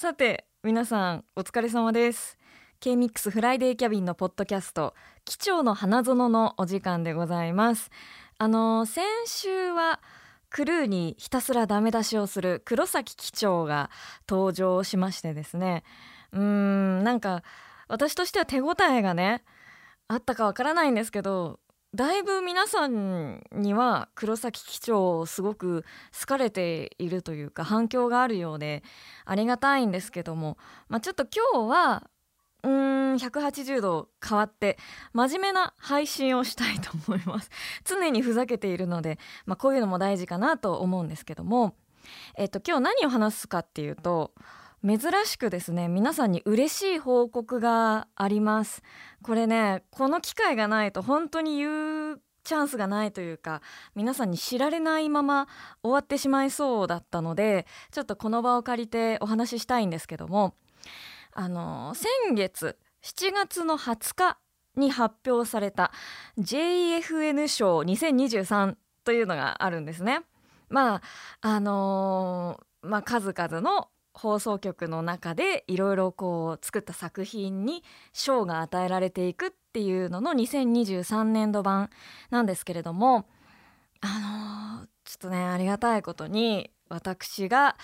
さて皆さんお疲れ様です。K-MIX フライデーキャビンのポッドキャスト機長の花園のお時間でございます。あの先週はクルーにひたすらダメ出しをする黒崎機長が登場しましてですね。うーんなんか私としては手応えがねあったかわからないんですけどだいぶ皆さんには黒崎機長すごく好かれているというか反響があるようでありがたいんですけども、まあ、ちょっと今日はうーん180度変わって真面目な配信をしたいと思います。常にふざけているので、まあ、こういうのも大事かなと思うんですけども、えっと、今日何を話すかっていうと珍しくですね皆さんに嬉しい報告がありますこれねこの機会がないと本当に言うチャンスがないというか皆さんに知られないまま終わってしまいそうだったのでちょっとこの場を借りてお話ししたいんですけどもあの先月7月の20日に発表された JFN 賞2023というのがあるんですね。まああのー、まあ、数々の放送局の中でいろいろこう作った作品に賞が与えられていくっていうのの2023年度版なんですけれどもあのー、ちょっとねありがたいことに私が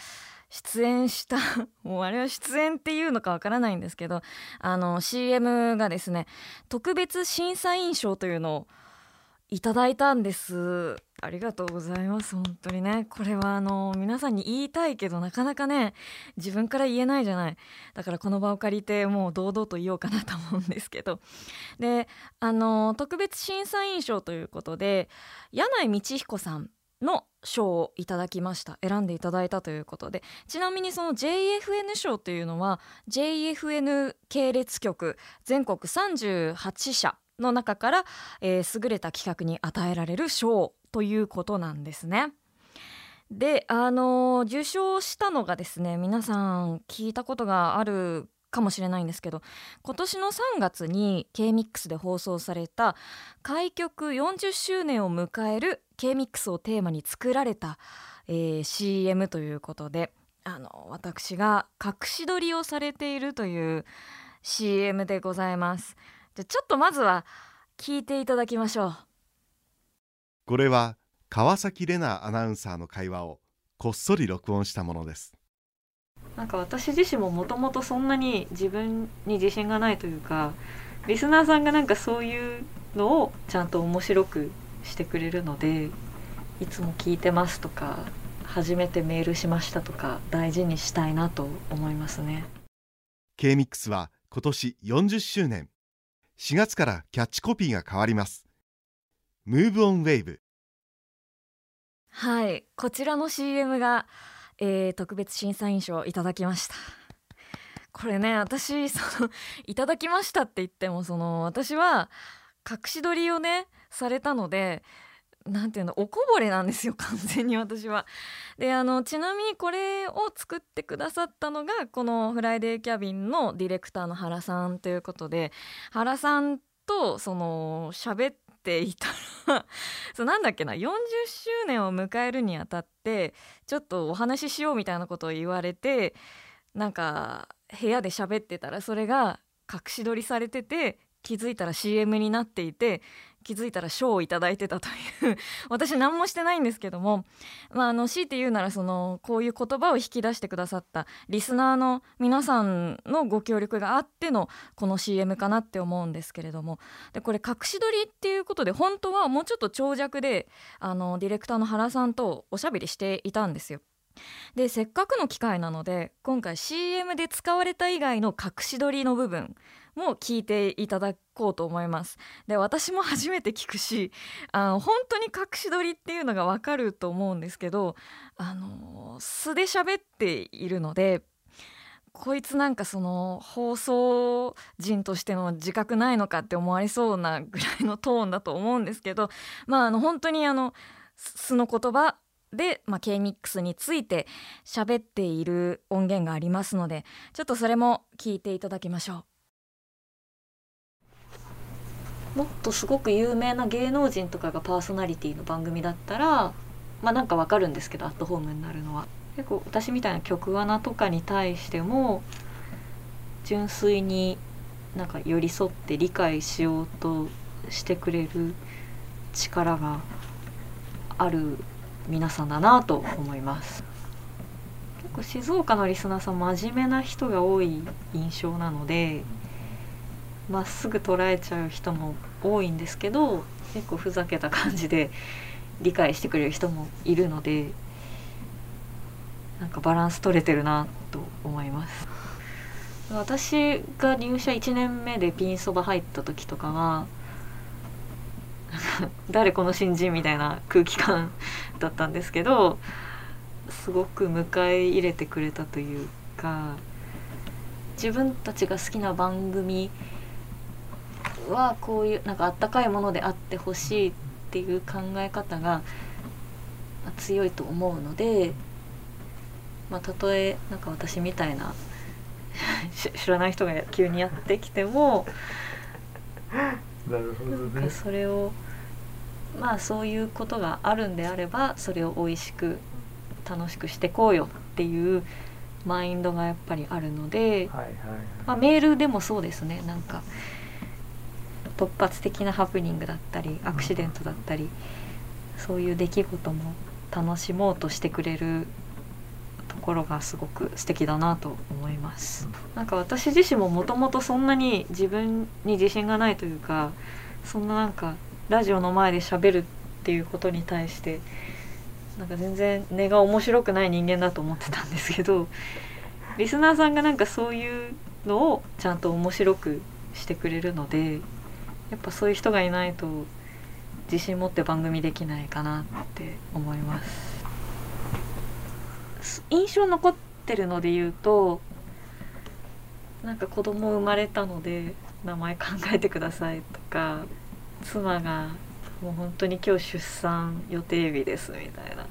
出演した もうあれは出演っていうのかわからないんですけどあの CM がですね特別審査員賞というのをいただいたんです。ありがとうございます。本当にね。これはあの皆さんに言いたいけどなかなかね自分から言えないじゃない。だからこの場を借りてもう堂々と言おうかなと思うんですけど。であの特別審査員賞ということで柳井道彦さんの賞をいただきました。選んでいただいたということで。ちなみにその JFN 賞というのは JFN 系列局全国38社の中から、えー、優れた企画に与えられる賞ということなんですね。であの受賞したのがですね皆さん聞いたことがあるかもしれないんですけど今年の3月に K-MIX で放送された開局40周年を迎える K-MIX をテーマに作られた、えー、CM ということであの私が隠し撮りをされているという CM でございます。じゃちょっとまずは聞いていただきましょう。これは川崎玲奈アナウンサーの会話をこっそり録音したものです。なんか私自身ももともとそんなに自分に自信がないというかリスナーさんがなんかそういうのをちゃんと面白くしてくれるのでいつも聞いてますとか初めてメールしましたとか大事にしたいなと思いますね。K-MIX は今年40周年4月からキャッチコピーが変わります。Move on Wave はい。こちらの CM が、えー、特別審査員賞いただきました。これね私その いただきましたって言ってもその私は隠し撮りをねされたのでなんていうのおこぼれなんですよ 完全に私は。であのちなみにこれを作ってくださったのがこの「フライデーキャビン」のディレクターの原さんということで原さんとその喋っていたら そうなんだっけな40周年を迎えるにあたってちょっとお話ししようみたいなことを言われてなんか部屋で喋ってたらそれが隠し撮りされてて気づいたら CM になっていて気づいたら賞をいただいてたという 私何もしてないんですけども、まあ、あの強いて言うならそのこういう言葉を引き出してくださったリスナーの皆さんのご協力があってのこの CM かなって思うんですけれどもでこれ隠し撮りっていうことで本当はもうちょっと長尺であのディレクターの原さんとおしゃべりしていたんですよ。でせっかくの機会なので今回 CM で使われた以外の隠し撮りの部分も聞いていただこうと思いますで私も初めて聞くしあの本当に隠し撮りっていうのがわかると思うんですけどあの素で喋っているのでこいつなんかその放送人としての自覚ないのかって思われそうなぐらいのトーンだと思うんですけどまああの本当にあの素の言葉で、まあ、K-MIX について喋っている音源がありますのでちょっとそれも聞いていただきましょう。もっとすごく有名な芸能人とかがパーソナリティの番組だったらまあなんかわかるんですけどアットホームになるのは。結構私みたいな曲穴とかに対しても純粋になんか寄り添って理解しようとしてくれる力がある皆さんだなと思います。結構静岡のリスナーさん真面目な人が多い印象なのでまっすぐ捉えちゃう人も多いんですけど結構ふざけた感じで理解してくれる人もいるのでなんかバランス取れてるなと思います。私が入社1年目でピンそば入った時とかは 誰この新人みたいな空気感だったんですけどすごく迎え入れてくれたというか自分たちが好きな番組はこういうなんかあったかいものであってほしいっていう考え方が強いと思うので、まあ、たとえなんか私みたいな 知らない人が急にやってきてもなるほどね。それをまあそういうことがあるんであればそれを美味しく楽しくしてこうよっていうマインドがやっぱりあるので、はいはい。まあ、メールでもそうですね。なんか突発的なハプニングだったりアクシデントだったりそういう出来事も楽しもうとしてくれるところがすごく素敵だなと思います。なんか私自身ももともとそんなに自分に自信がないというかそんななんかラジオの前で喋るっていうことに対してなんか全然根が面白くない人間だと思ってたんですけどリスナーさんがなんかそういうのをちゃんと面白くしてくれるのでやっぱそういう人がいないと自信持って番組できないかなって思います。印象残ってるので言うとなんか子供生まれたので名前考えてくださいとか妻がもう本当に今日出産予定日ですみたいな。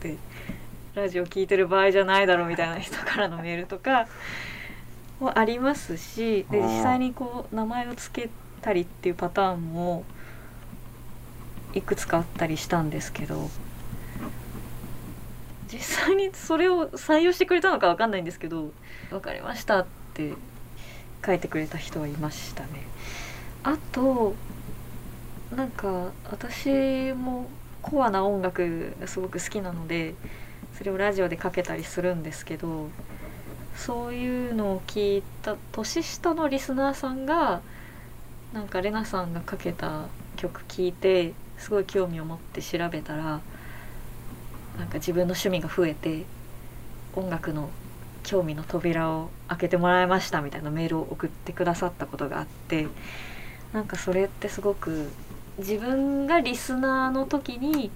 でラジオ聞いてる場合じゃないだろうみたいな人からのメールとかもありますしで実際にこう名前を付けたりっていうパターンもいくつかあったりしたんですけど実際にそれを採用してくれたのか分かんないんですけど「分かりました」って書いてくれた人はいましたね。あとなんか私もコアな音楽がすごく好きなのでそれをラジオでかけたりするんですけどそういうのを聞いた年下のリスナーさんがなんかレナさんがかけた曲聴いてすごい興味を持って調べたらなんか自分の趣味が増えて音楽の興味の扉を開けてもらいましたみたいなメールを送ってくださったことがあってなんかそれってすごく自分がリスナーの時に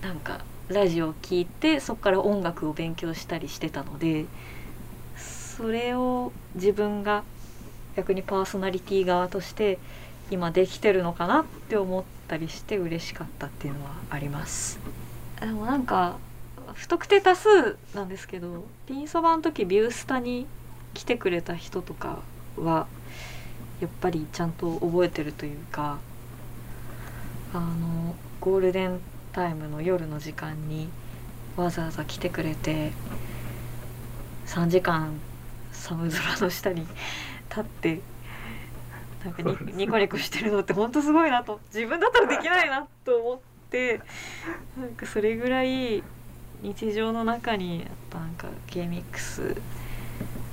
なんかラジオを聴いてそこから音楽を勉強したりしてたのでそれを自分が逆にパーソナリティ側として今できてるのかなって思ったりして嬉しかったっていうのはあります。でもなんか不特定多数なんですけどピンそばの時ビュースタに来てくれた人とかはやっぱりちゃんと覚えてるというかあのゴールデンタイムの夜の時間にわざわざ来てくれて3時間寒空の下に立ってなんかニニコニコしてるのって本当すごいなと自分だったらできないなと思ってなんかそれぐらい日常の中にやっぱなんか K-MIX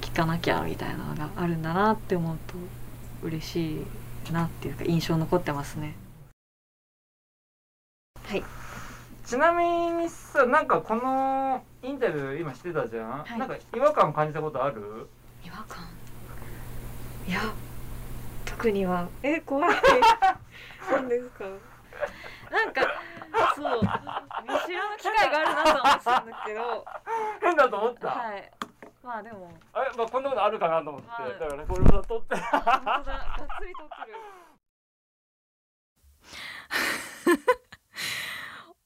聞かなきゃみたいなのがあるんだなって思うと嬉しいなっていうか印象残ってますね。はい。ちなみにさなんかこのインタビュー今してたじゃん、はい。なんか違和感感じたことある？違和感？いや特にはえ怖い。何ですか？なんかそう見知らぬ機会があるなと思ってたんだけど。変だと思った、はい。まあでも。あれまあこんなことあるかなと思って、はい。だからこれも撮って。本当だ。がっつり撮ってる。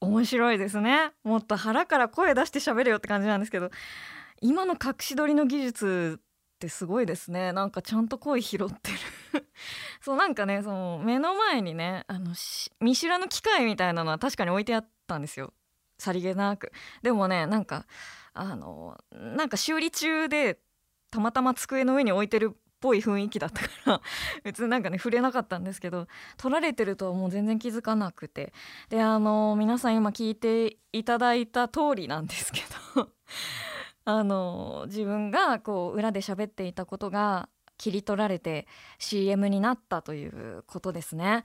面白いですね。もっと腹から声出して喋れよって感じなんですけど。今の隠し撮りの技術ってすごいですね。なんかちゃんと声拾ってる。そうなんかねその目の前にねあの見知らぬ機械みたいなのは確かに置いてあったんですよ。さりげなく。でもねなんかあのなんか修理中でたまたま机の上に置いてるっぽい雰囲気だったから 別になんかね触れなかったんですけど撮られてるとはもう全然気づかなくて。であの皆さん今聞いていただいた通りなんですけどあの自分がこう裏で喋っていたことが切り取られて CM になったということですね。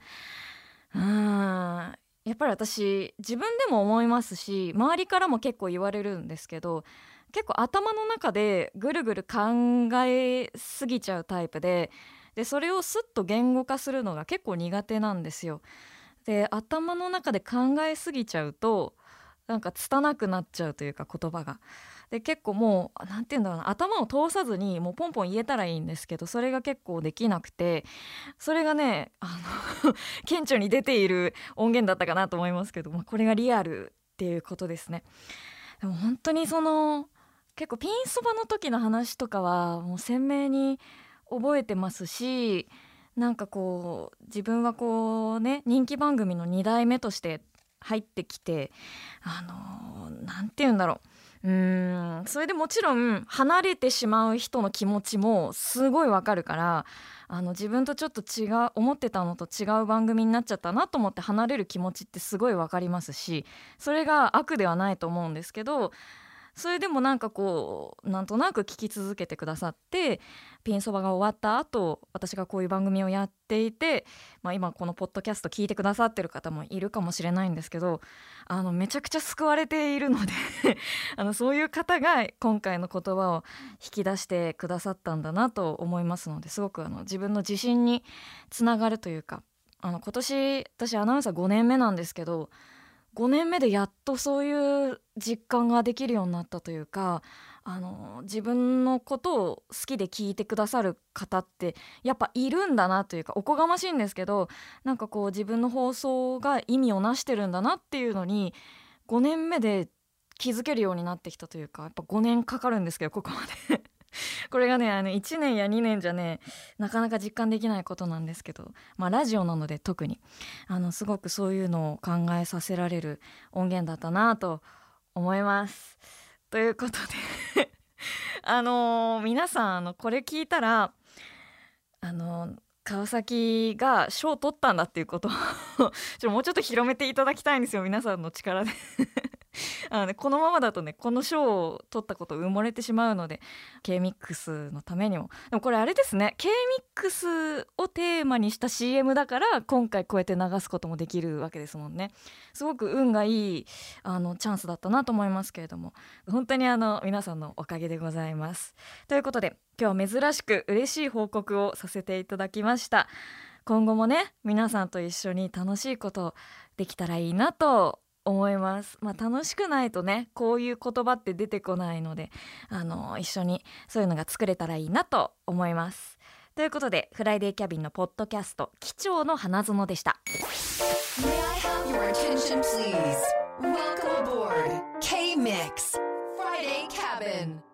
やっぱり私自分でも思いますし周りからも結構言われるんですけど結構頭の中でぐるぐる考えすぎちゃうタイプででそれをスッと言語化するのが結構苦手なんですよ。で頭の中で考えすぎちゃうとなんか拙くなっちゃうというか言葉が。で結構もう何て言うんだろうな頭を通さずにもうポンポン言えたらいいんですけどそれが結構できなくてそれがねあの 顕著に出ている音源だったかなと思いますけど、まあ、これがリアルっていうことですね。でも本当にその結構ピンそばの時の話とかはもう鮮明に覚えてますしなんかこう自分はこうね人気番組の2代目として入ってきてあの何て言うんだろううん。それでもちろん離れてしまう人の気持ちもすごいわかるからあの自分とちょっと違う思ってたのと違う番組になっちゃったなと思って離れる気持ちってすごいわかりますしそれが悪ではないと思うんですけどそれでもなんかこうなんとなく聞き続けてくださってピンそばが終わった後私がこういう番組をやっていて、まあ、今このポッドキャスト聞いてくださってる方もいるかもしれないんですけどあのめちゃくちゃ救われているので あのそういう方が今回の言葉を引き出してくださったんだなと思いますのですごくあの自分の自信につながるというかあの今年私アナウンサー5年目なんですけど5年目でやっとそういう実感ができるようになったというかあの自分のことを好きで聞いてくださる方ってやっぱいるんだなというかおこがましいんですけどなんかこう自分の放送が意味をなしてるんだなっていうのに5年目で気づけるようになってきたというかやっぱ5年かかるんですけどここまで。これがねあの1年や2年じゃねなかなか実感できないことなんですけど、まあ、ラジオなので特にあのすごくそういうのを考えさせられる音源だったなと思います。ということで あのー、皆さんあのこれ聞いたらあのー川崎が賞を取ったんだっていうことをちょもうちょっと広めていただきたいんですよ皆さんの力で あの、ね、このままだとねこの賞を取ったこと埋もれてしまうので K-MIX のためにも。でもこれあれですね K-MIX をテーマにした CM だから今回こうやって流すこともできるわけですもんね。すごく運がいいあのチャンスだったなと思いますけれども。本当にあの皆さんのおかげでございます。ということで今日は珍しく嬉しい報告をさせていただきました。今後もね皆さんと一緒に楽しいことできたらいいなと思います。まあ、楽しくないとねこういう言葉って出てこないのであの一緒にそういうのが作れたらいいなと思います。ということでフライデーキャビンのポッドキャスト「機長の花園」でした。K-Mix Friday Cabin